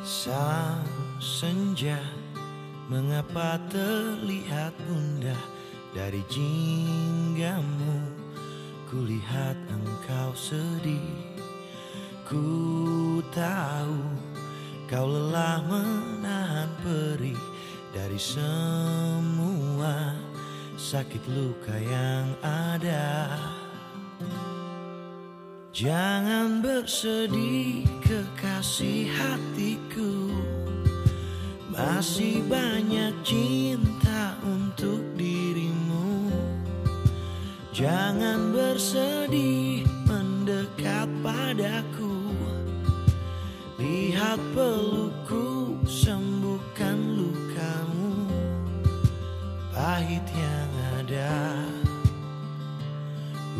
Sang senja Mengapa terlihat bunda Dari jinggamu? Kulihat engkau sedih Ku tahu kau lelah menahan perih Dari semua sakit luka yang ada. Jangan bersedih kekasih Masih banyak cinta untuk dirimu. Jangan bersedih mendekat padaku. Lihat pelukku sembuhkan lukamu. Pahit yang ada.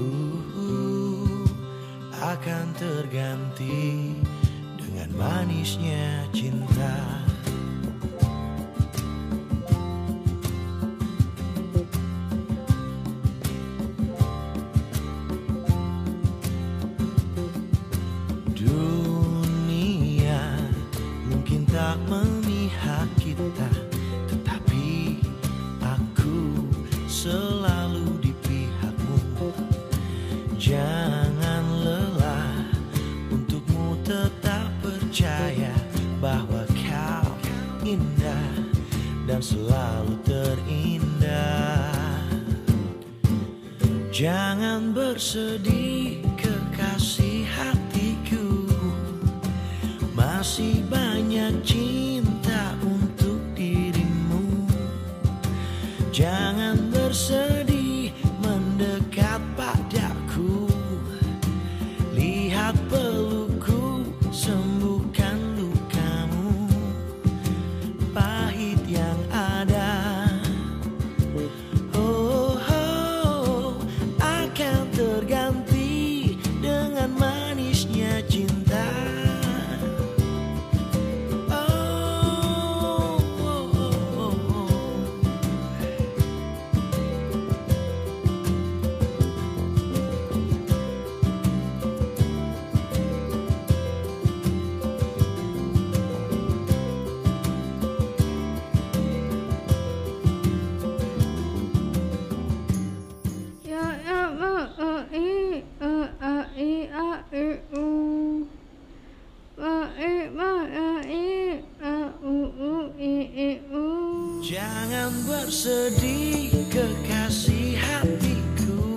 Uh, akan terganti dengan manisnya cinta. Dan selalu terindah. Jangan bersedih kekasih hatiku Masih banyak cinta untuk dirimu Jangan Jangan bersedih kekasih hatiku.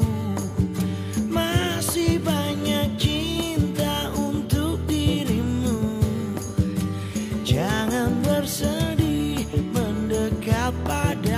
Masih banyak cinta untuk dirimu. Jangan bersedih mendekat pada